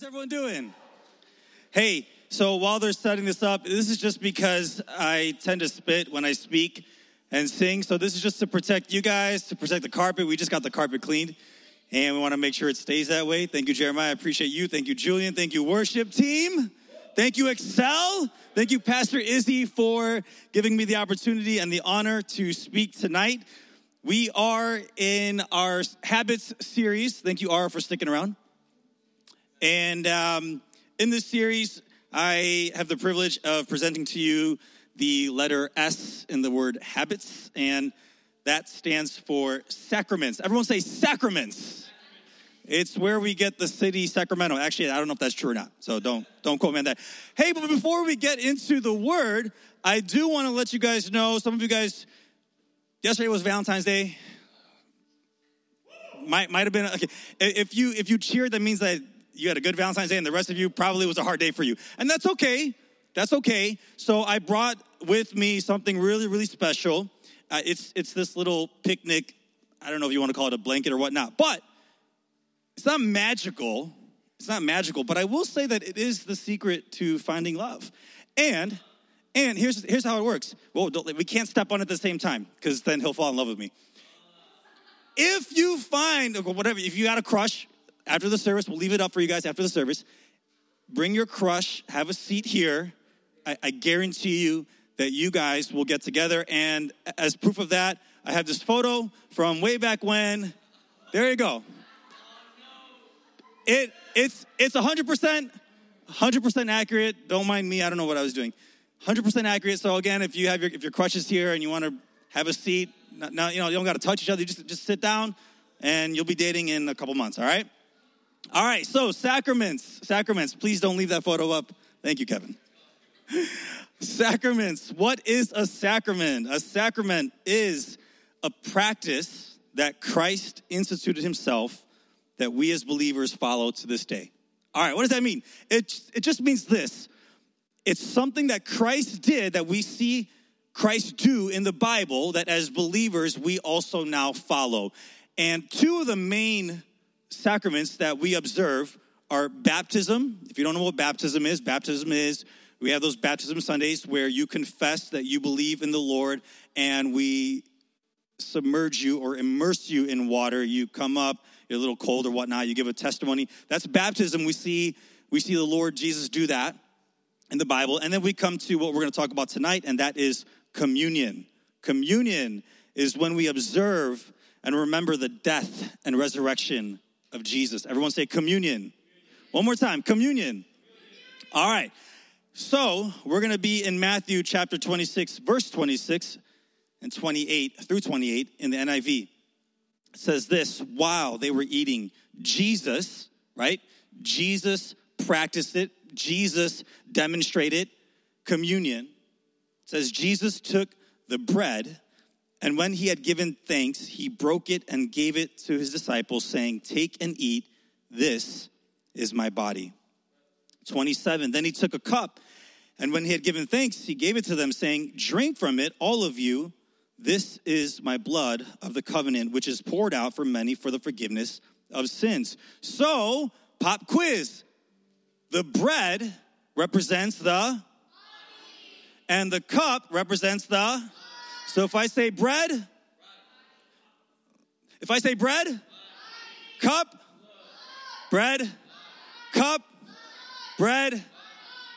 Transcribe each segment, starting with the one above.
How's everyone doing? Hey, so while they're setting this up, this is just because I tend to spit when I speak and sing. So this is just to protect you guys, to protect the carpet. We just got the carpet cleaned and we want to make sure it stays that way. Thank you, Jeremiah. I appreciate you. Thank you, Julian. Thank you, worship team. Thank you, Excel. Thank you, Pastor Izzy, for giving me the opportunity and the honor to speak tonight. We are in our habits series. Thank you, Ara, for sticking around. And um, in this series, I have the privilege of presenting to you the letter S in the word habits, and that stands for sacraments. Everyone say sacraments. It's where we get the city Sacramento. Actually, I don't know if that's true or not, so don't don't quote me on that. Hey, but before we get into the word, I do want to let you guys know. Some of you guys, yesterday was Valentine's Day. Might might have been okay. If you if you cheered, that means that you had a good Valentine's Day, and the rest of you probably was a hard day for you. And that's okay. That's okay. So I brought with me something really, really special. Uh, it's, it's this little picnic. I don't know if you want to call it a blanket or whatnot, but it's not magical. It's not magical, but I will say that it is the secret to finding love. And and here's here's how it works. Well, we can't step on at the same time because then he'll fall in love with me. If you find whatever, if you got a crush, after the service, we'll leave it up for you guys after the service. Bring your crush, have a seat here. I, I guarantee you that you guys will get together. And as proof of that, I have this photo from way back when. There you go. It it's it's 100% 100% accurate. Don't mind me. I don't know what I was doing. 100% accurate. So again, if you have your if your crush is here and you want to have a seat, now you know you don't got to touch each other. You just just sit down, and you'll be dating in a couple months. All right. All right, so sacraments. Sacraments. Please don't leave that photo up. Thank you, Kevin. sacraments. What is a sacrament? A sacrament is a practice that Christ instituted himself that we as believers follow to this day. All right, what does that mean? It, it just means this it's something that Christ did that we see Christ do in the Bible that as believers we also now follow. And two of the main sacraments that we observe are baptism. If you don't know what baptism is, baptism is we have those baptism Sundays where you confess that you believe in the Lord and we submerge you or immerse you in water. You come up, you're a little cold or whatnot, you give a testimony. That's baptism. We see we see the Lord Jesus do that in the Bible. And then we come to what we're going to talk about tonight, and that is communion. Communion is when we observe and remember the death and resurrection of Jesus. Everyone say communion. One more time, communion. All right. So we're going to be in Matthew chapter 26, verse 26 and 28 through 28 in the NIV. It says this while they were eating, Jesus, right? Jesus practiced it, Jesus demonstrated communion. It says, Jesus took the bread and when he had given thanks, he broke it and gave it to his disciples, saying, Take and eat, this is my body. 27. Then he took a cup, and when he had given thanks, he gave it to them, saying, Drink from it, all of you. This is my blood of the covenant, which is poured out for many for the forgiveness of sins. So, pop quiz. The bread represents the, and the cup represents the, so if I say bread, if I say bread, cup, bread, cup, bread,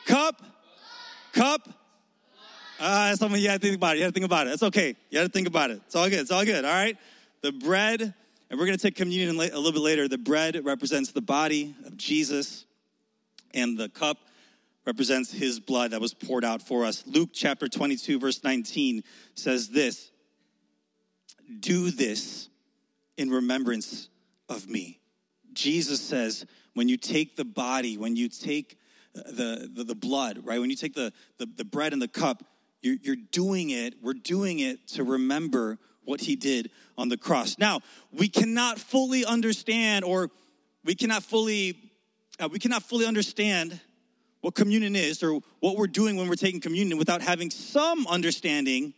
cup, cup. Ah, uh, something you to think about it. You to think about it. It's okay. You to think about it. It's all good. It's all good. All right. The bread, and we're to take communion a little bit later. The bread represents the body of Jesus, and the cup represents his blood that was poured out for us. Luke chapter 22, verse 19 says this Do this in remembrance of me. Jesus says, when you take the body, when you take the, the, the blood, right? When you take the, the, the bread and the cup, you're, you're doing it, we're doing it to remember what he did on the cross. Now, we cannot fully understand or we cannot fully uh, we cannot fully understand what communion is or what we're doing when we're taking communion without having some understanding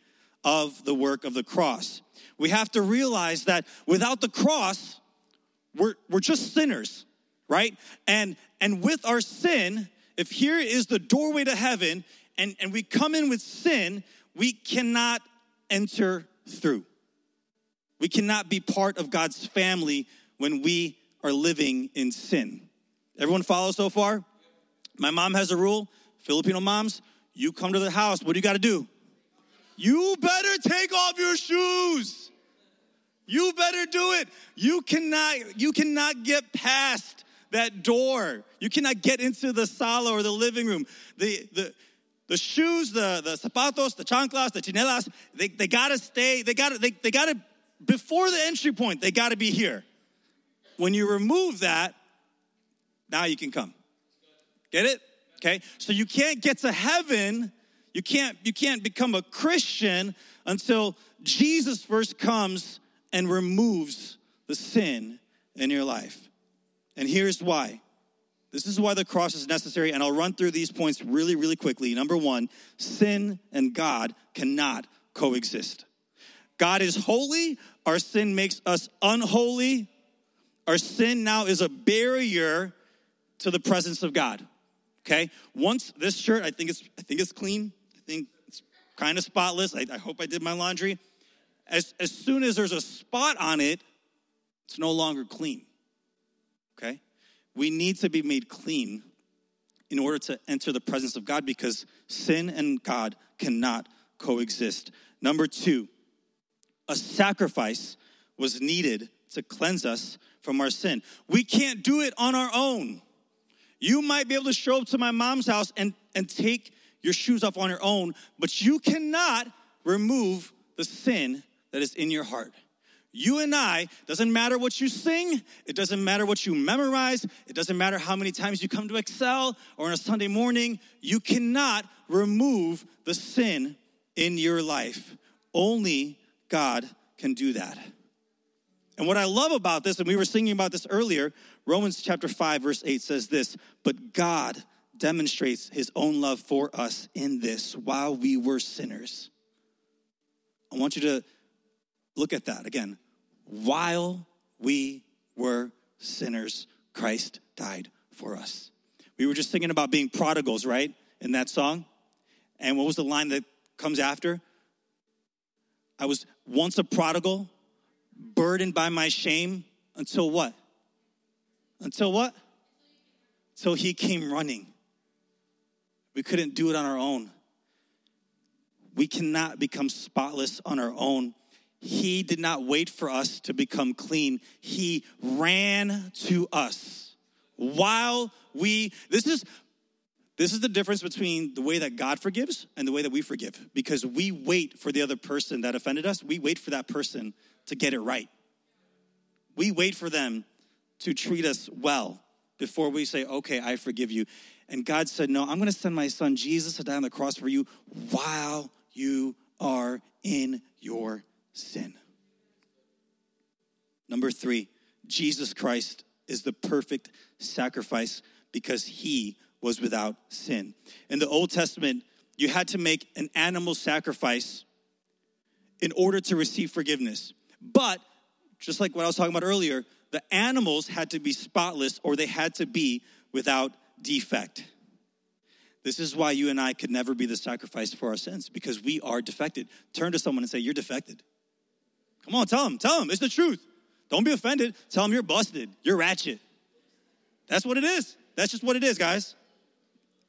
of the work of the cross. We have to realize that without the cross, we're, we're just sinners, right? And and with our sin, if here is the doorway to heaven and, and we come in with sin, we cannot enter through. We cannot be part of God's family when we are living in sin. Everyone follow so far? My mom has a rule Filipino moms, you come to the house, what do you got to do? You better take off your shoes. You better do it. You cannot you cannot get past that door. You cannot get into the sala or the living room. The the the shoes, the, the zapatos, the chanclas, the chinelas, they, they gotta stay, they gotta, they, they gotta, before the entry point, they gotta be here. When you remove that, now you can come. Get it? Okay? So you can't get to heaven, you can't, you can't become a Christian until Jesus first comes and removes the sin in your life. And here's why. This is why the cross is necessary, and I'll run through these points really, really quickly. Number one, sin and God cannot coexist. God is holy, our sin makes us unholy. Our sin now is a barrier to the presence of God. Okay? Once this shirt, I think it's I think it's clean. I think it's kind of spotless. I, I hope I did my laundry. As, as soon as there's a spot on it, it's no longer clean. Okay? We need to be made clean in order to enter the presence of God because sin and God cannot coexist. Number two, a sacrifice was needed to cleanse us from our sin. We can't do it on our own. You might be able to show up to my mom's house and, and take your shoes off on your own, but you cannot remove the sin that is in your heart. You and I, doesn't matter what you sing, it doesn't matter what you memorize, it doesn't matter how many times you come to Excel or on a Sunday morning, you cannot remove the sin in your life. Only God can do that. And what I love about this, and we were singing about this earlier, Romans chapter 5, verse 8 says this, but God demonstrates his own love for us in this while we were sinners. I want you to look at that again. While we were sinners, Christ died for us. We were just thinking about being prodigals, right? In that song. And what was the line that comes after? I was once a prodigal, burdened by my shame until what? Until what? Until he came running. We couldn't do it on our own. We cannot become spotless on our own. He did not wait for us to become clean. He ran to us while we this is this is the difference between the way that God forgives and the way that we forgive because we wait for the other person that offended us. We wait for that person to get it right. We wait for them to treat us well before we say, okay, I forgive you. And God said, no, I'm going to send my son Jesus to die on the cross for you while you are in your sin. Number three, Jesus Christ is the perfect sacrifice because he was without sin. In the Old Testament, you had to make an animal sacrifice in order to receive forgiveness. But just like what I was talking about earlier, the animals had to be spotless or they had to be without defect. This is why you and I could never be the sacrifice for our sins because we are defected. Turn to someone and say, You're defected. Come on, tell them, tell them, it's the truth. Don't be offended. Tell them you're busted, you're ratchet. That's what it is. That's just what it is, guys.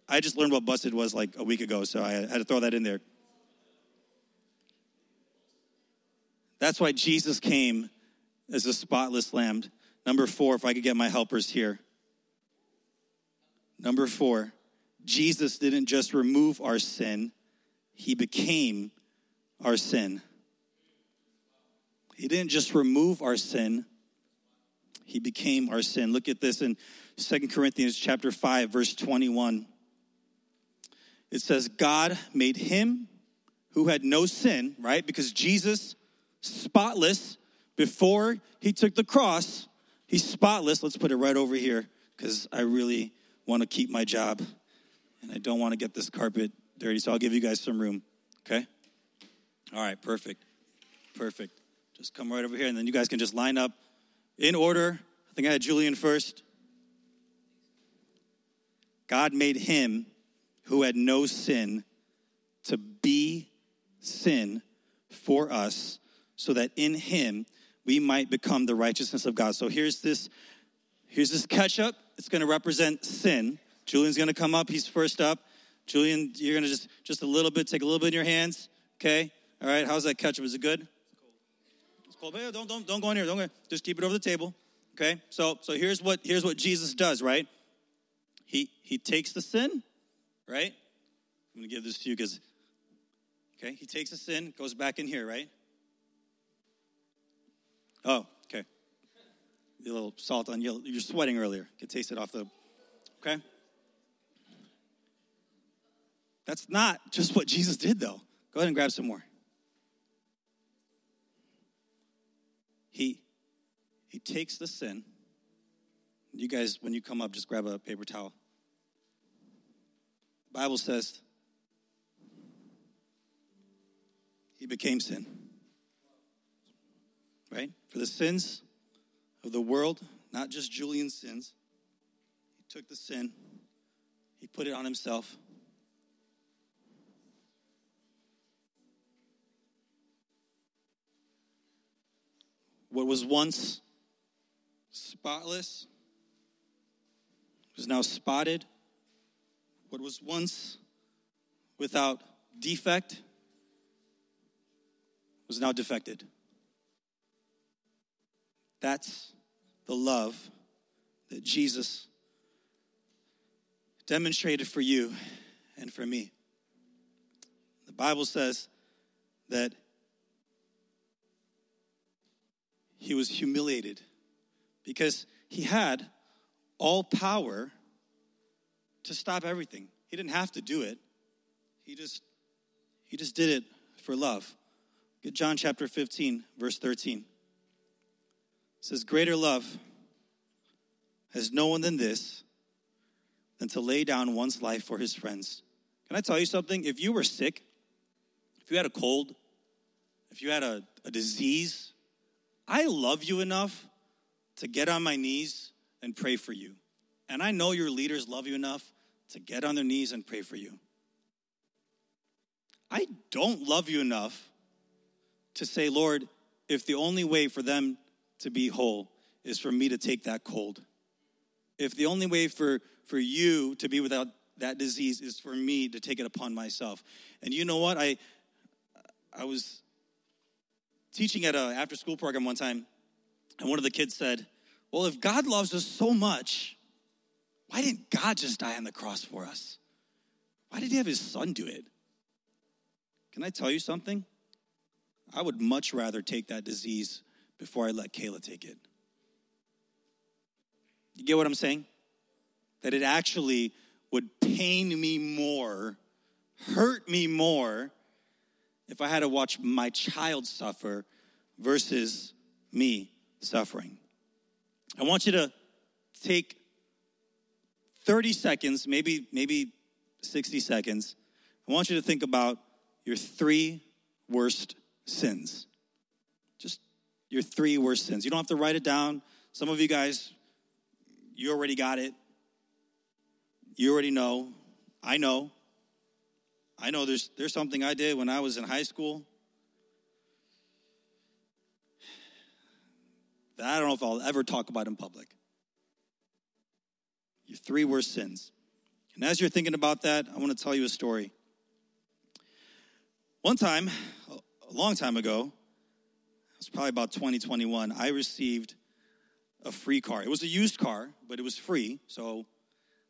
I just learned what busted was like a week ago, so I had to throw that in there. That's why Jesus came as a spotless lamb. Number four, if I could get my helpers here. Number four, Jesus didn't just remove our sin, he became our sin. He didn't just remove our sin, he became our sin. Look at this in Second Corinthians chapter 5 verse 21. It says God made him who had no sin, right? Because Jesus spotless before he took the cross, he's spotless. Let's put it right over here cuz I really want to keep my job and I don't want to get this carpet dirty, so I'll give you guys some room, okay? All right, perfect. Perfect. Just come right over here, and then you guys can just line up in order. I think I had Julian first. God made him who had no sin to be sin for us so that in him we might become the righteousness of God. So here's this here's this ketchup. It's going to represent sin. Julian's going to come up. He's first up. Julian, you're going to just just a little bit take a little bit in your hands, okay? All right. How's that ketchup? Is it good? It's cold. It's cold. Don't don't don't go in here. Don't go. Just keep it over the table. Okay? So so here's what here's what Jesus does, right? He he takes the sin, right? I'm going to give this to you cuz Okay, he takes the sin, goes back in here, right? Oh, okay. A little salt on you. You're sweating earlier. Could taste it off the. Okay. That's not just what Jesus did, though. Go ahead and grab some more. He he takes the sin. You guys, when you come up, just grab a paper towel. Bible says he became sin. Right? For the sins of the world, not just Julian's sins, he took the sin, he put it on himself. What was once spotless was now spotted. What was once without defect was now defected. That's the love that Jesus demonstrated for you and for me. The Bible says that he was humiliated because he had all power to stop everything. He didn't have to do it. He just he just did it for love. Get John chapter 15, verse 13. Says, Greater love has no one than this, than to lay down one's life for his friends. Can I tell you something? If you were sick, if you had a cold, if you had a, a disease, I love you enough to get on my knees and pray for you. And I know your leaders love you enough to get on their knees and pray for you. I don't love you enough to say, Lord, if the only way for them to be whole is for me to take that cold, if the only way for, for you to be without that disease is for me to take it upon myself. And you know what? I, I was teaching at an after school program one time, and one of the kids said, Well, if God loves us so much, why didn't God just die on the cross for us? Why did he have his son do it? Can I tell you something? I would much rather take that disease before I let Kayla take it. You get what I'm saying? That it actually would pain me more, hurt me more, if I had to watch my child suffer versus me suffering. I want you to take 30 seconds, maybe maybe 60 seconds. I want you to think about your three worst sins. Just your three worst sins. You don't have to write it down. Some of you guys, you already got it. You already know. I know. I know there's, there's something I did when I was in high school that I don't know if I'll ever talk about in public. Your three worst sins. And as you're thinking about that, I want to tell you a story. One time, a long time ago, it was probably about 2021, I received a free car. It was a used car, but it was free. So,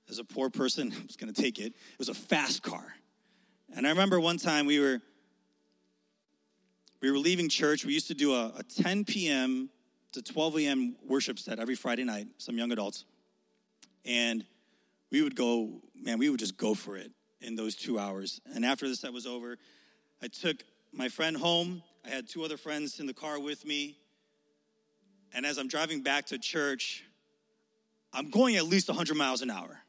as a poor person, I was going to take it. It was a fast car. And I remember one time we were we were leaving church. We used to do a, a 10 p.m. to 12 a.m. worship set every Friday night, some young adults. And we would go, man, we would just go for it in those two hours. And after the set was over, I took my friend home. I had two other friends in the car with me. And as I'm driving back to church, I'm going at least 100 miles an hour.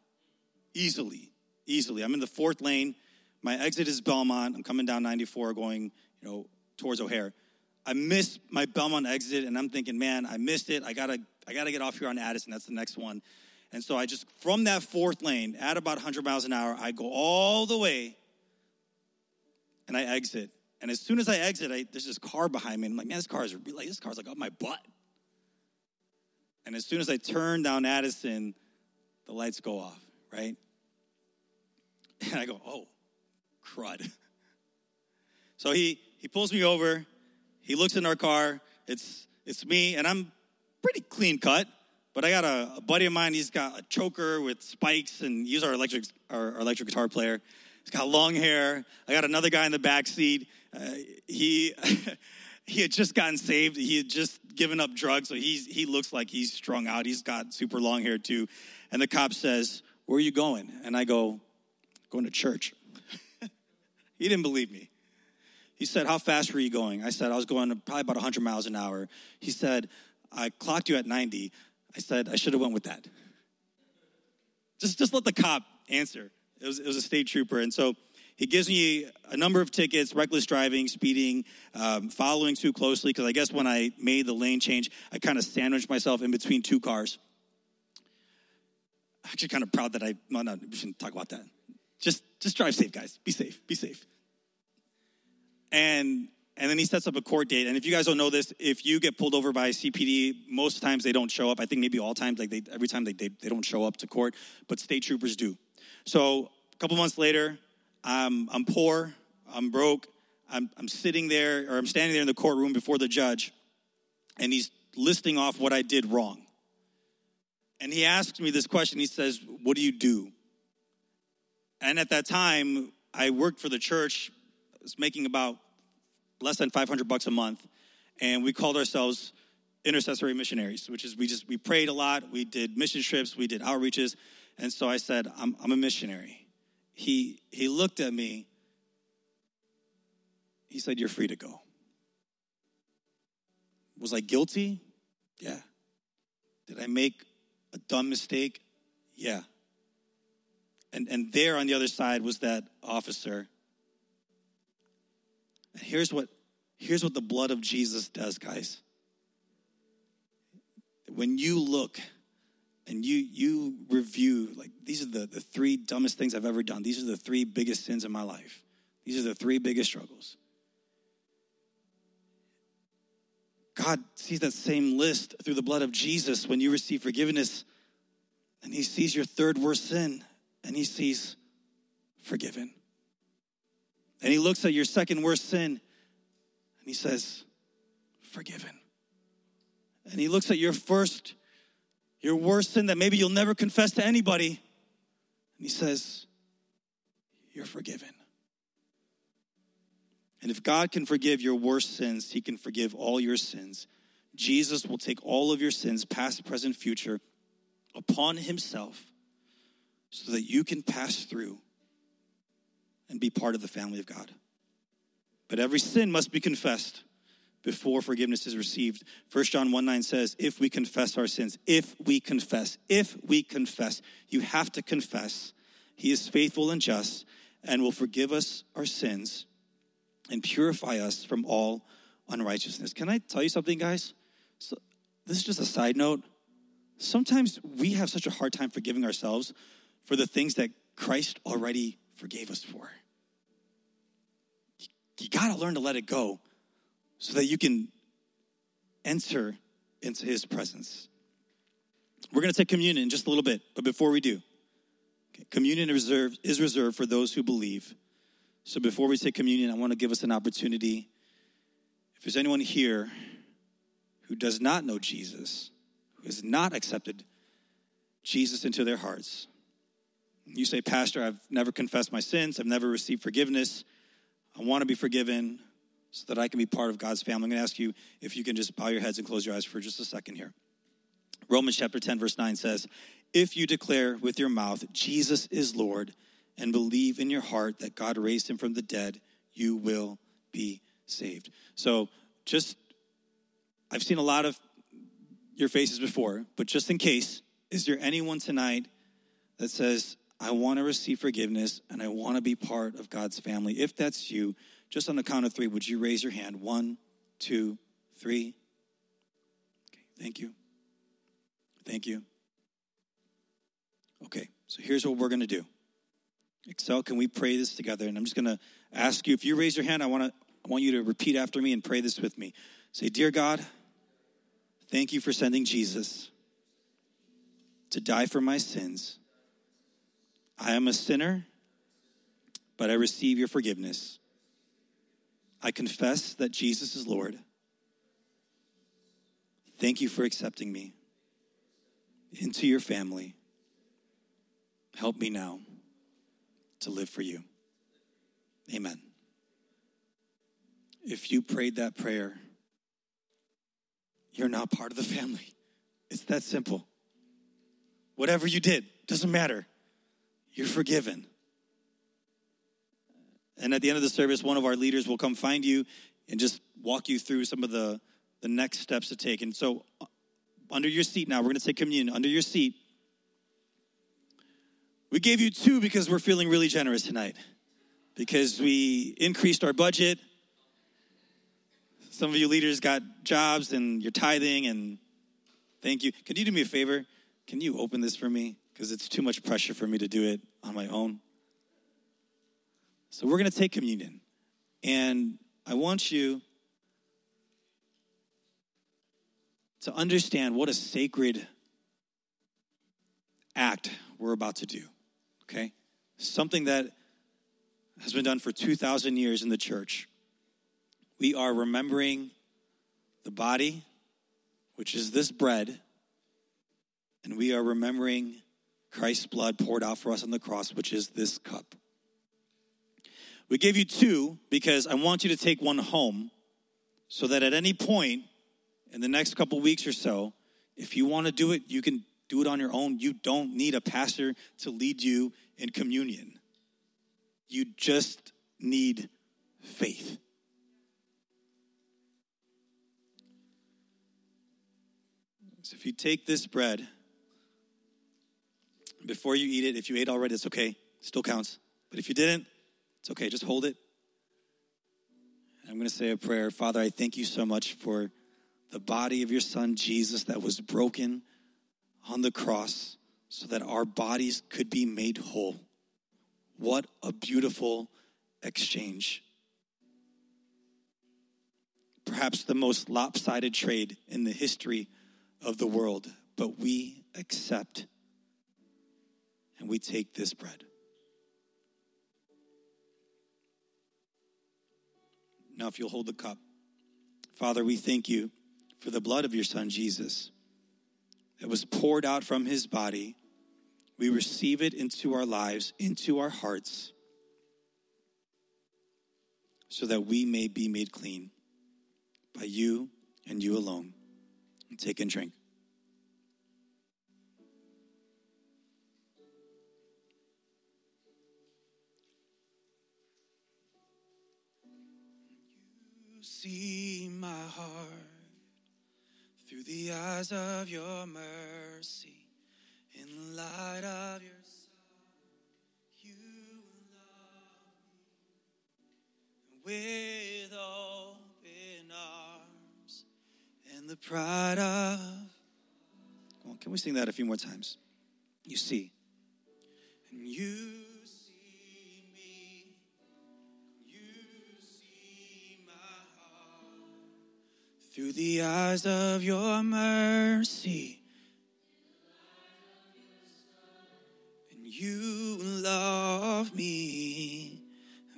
Easily, easily. I'm in the fourth lane. My exit is Belmont. I'm coming down 94 going, you know, towards O'Hare. I missed my Belmont exit and I'm thinking, man, I missed it. I gotta, I gotta get off here on Addison. That's the next one. And so I just, from that fourth lane at about 100 miles an hour, I go all the way and I exit. And as soon as I exit, I, there's this car behind me. And I'm like, man, this car is like, this car's like up my butt. And as soon as I turn down Addison, the lights go off, right? And I go, oh, crud. So he he pulls me over. He looks in our car. It's it's me, and I'm pretty clean cut. But I got a, a buddy of mine. He's got a choker with spikes, and he's our electric our, our electric guitar player. He's got long hair. I got another guy in the back seat. Uh, he he had just gotten saved. He had just given up drugs, so he's he looks like he's strung out. He's got super long hair too. And the cop says, "Where are you going?" And I go, "Going to church." he didn't believe me. He said, How fast were you going? I said, I was going probably about 100 miles an hour. He said, I clocked you at 90. I said, I should have went with that. Just, just let the cop answer. It was, it was a state trooper. And so he gives me a number of tickets reckless driving, speeding, um, following too closely. Because I guess when I made the lane change, I kind of sandwiched myself in between two cars. Actually, kind of proud that I, no, no, we shouldn't talk about that. Just, just drive safe, guys. Be safe. Be safe and and then he sets up a court date. And if you guys don't know this, if you get pulled over by CPD, most times they don't show up. I think maybe all times, like they, every time they, they, they don't show up to court, but state troopers do. So a couple months later, I'm, I'm poor, I'm broke, I'm, I'm sitting there, or I'm standing there in the courtroom before the judge, and he's listing off what I did wrong. And he asks me this question. He says, What do you do? And at that time, I worked for the church I was making about less than 500 bucks a month, and we called ourselves intercessory missionaries, which is we just we prayed a lot, we did mission trips, we did outreaches, and so I said, I'm, I'm a missionary. He he looked at me. He said, "You're free to go." Was I guilty? Yeah. Did I make a dumb mistake? Yeah. And and there on the other side was that officer and here's what, here's what the blood of Jesus does, guys. When you look and you you review, like these are the, the three dumbest things I've ever done. These are the three biggest sins in my life. These are the three biggest struggles. God sees that same list through the blood of Jesus when you receive forgiveness, and He sees your third worst sin, and He sees forgiven. And he looks at your second worst sin and he says, Forgiven. And he looks at your first, your worst sin that maybe you'll never confess to anybody. And he says, You're forgiven. And if God can forgive your worst sins, he can forgive all your sins. Jesus will take all of your sins, past, present, future, upon himself so that you can pass through and be part of the family of God. But every sin must be confessed before forgiveness is received. 1 John 1 9 says, If we confess our sins, if we confess, if we confess, you have to confess. He is faithful and just and will forgive us our sins and purify us from all unrighteousness. Can I tell you something, guys? So, this is just a side note. Sometimes we have such a hard time forgiving ourselves for the things that Christ already forgave us for. You got to learn to let it go so that you can enter into his presence. We're going to take communion in just a little bit, but before we do, okay, communion is reserved, is reserved for those who believe. So before we take communion, I want to give us an opportunity. If there's anyone here who does not know Jesus, who has not accepted Jesus into their hearts, you say, Pastor, I've never confessed my sins, I've never received forgiveness. I want to be forgiven so that I can be part of God's family. I'm going to ask you if you can just bow your heads and close your eyes for just a second here. Romans chapter 10, verse 9 says, If you declare with your mouth, Jesus is Lord, and believe in your heart that God raised him from the dead, you will be saved. So, just, I've seen a lot of your faces before, but just in case, is there anyone tonight that says, I want to receive forgiveness and I want to be part of God's family. If that's you, just on the count of three, would you raise your hand? One, two, three. Okay, thank you. Thank you. Okay, so here's what we're going to do. Excel, can we pray this together? And I'm just going to ask you if you raise your hand, I want to I want you to repeat after me and pray this with me. Say, "Dear God, thank you for sending Jesus to die for my sins. I am a sinner, but I receive your forgiveness. I confess that Jesus is Lord. Thank you for accepting me into your family. Help me now to live for you. Amen. If you prayed that prayer, you're not part of the family. It's that simple. Whatever you did, doesn't matter. You're forgiven. And at the end of the service, one of our leaders will come find you and just walk you through some of the, the next steps to take. And so, uh, under your seat now, we're going to take communion. Under your seat, we gave you two because we're feeling really generous tonight, because we increased our budget. Some of you leaders got jobs and you're tithing, and thank you. Can you do me a favor? Can you open this for me? Because it's too much pressure for me to do it on my own. So we're going to take communion. And I want you to understand what a sacred act we're about to do. Okay? Something that has been done for 2,000 years in the church. We are remembering the body, which is this bread, and we are remembering Christ's blood poured out for us on the cross, which is this cup. We gave you two because I want you to take one home so that at any point in the next couple weeks or so, if you want to do it, you can do it on your own. You don't need a pastor to lead you in communion. You just need faith. So if you take this bread, before you eat it, if you ate already, it's okay, still counts. But if you didn't, it's okay, just hold it. I'm going to say a prayer. Father, I thank you so much for the body of your son, Jesus, that was broken on the cross so that our bodies could be made whole. What a beautiful exchange. Perhaps the most lopsided trade in the history of the world, but we accept and we take this bread. Now, if you'll hold the cup, Father, we thank you for the blood of your Son, Jesus, that was poured out from his body. We receive it into our lives, into our hearts, so that we may be made clean by you and you alone. Take and drink. See my heart through the eyes of your mercy, in the light of your Son, you love me with open arms and the pride of. On, can we sing that a few more times? You see, and you. Through the eyes of your mercy. And you love me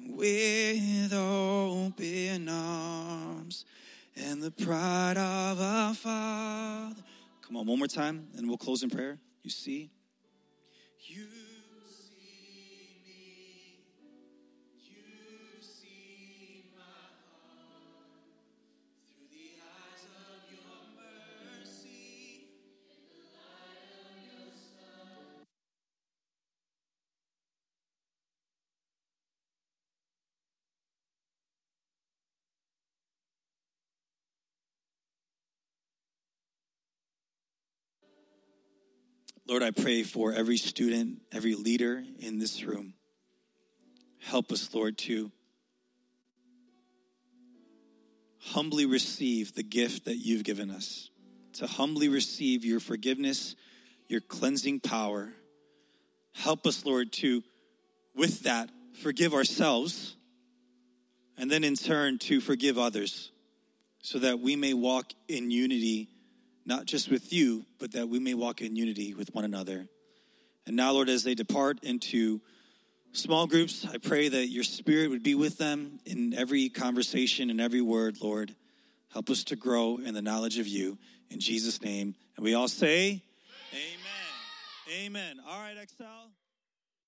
with open arms and the pride of a father. Come on, one more time, and we'll close in prayer. You see? Lord, I pray for every student, every leader in this room. Help us, Lord, to humbly receive the gift that you've given us, to humbly receive your forgiveness, your cleansing power, help us, Lord, to, with that, forgive ourselves, and then in turn to forgive others, so that we may walk in unity, not just with you, but that we may walk in unity with one another. And now, Lord, as they depart into small groups, I pray that your spirit would be with them in every conversation and every word, Lord. Help us to grow in the knowledge of you. In Jesus' name. And we all say, Amen. Amen. All right, Excel.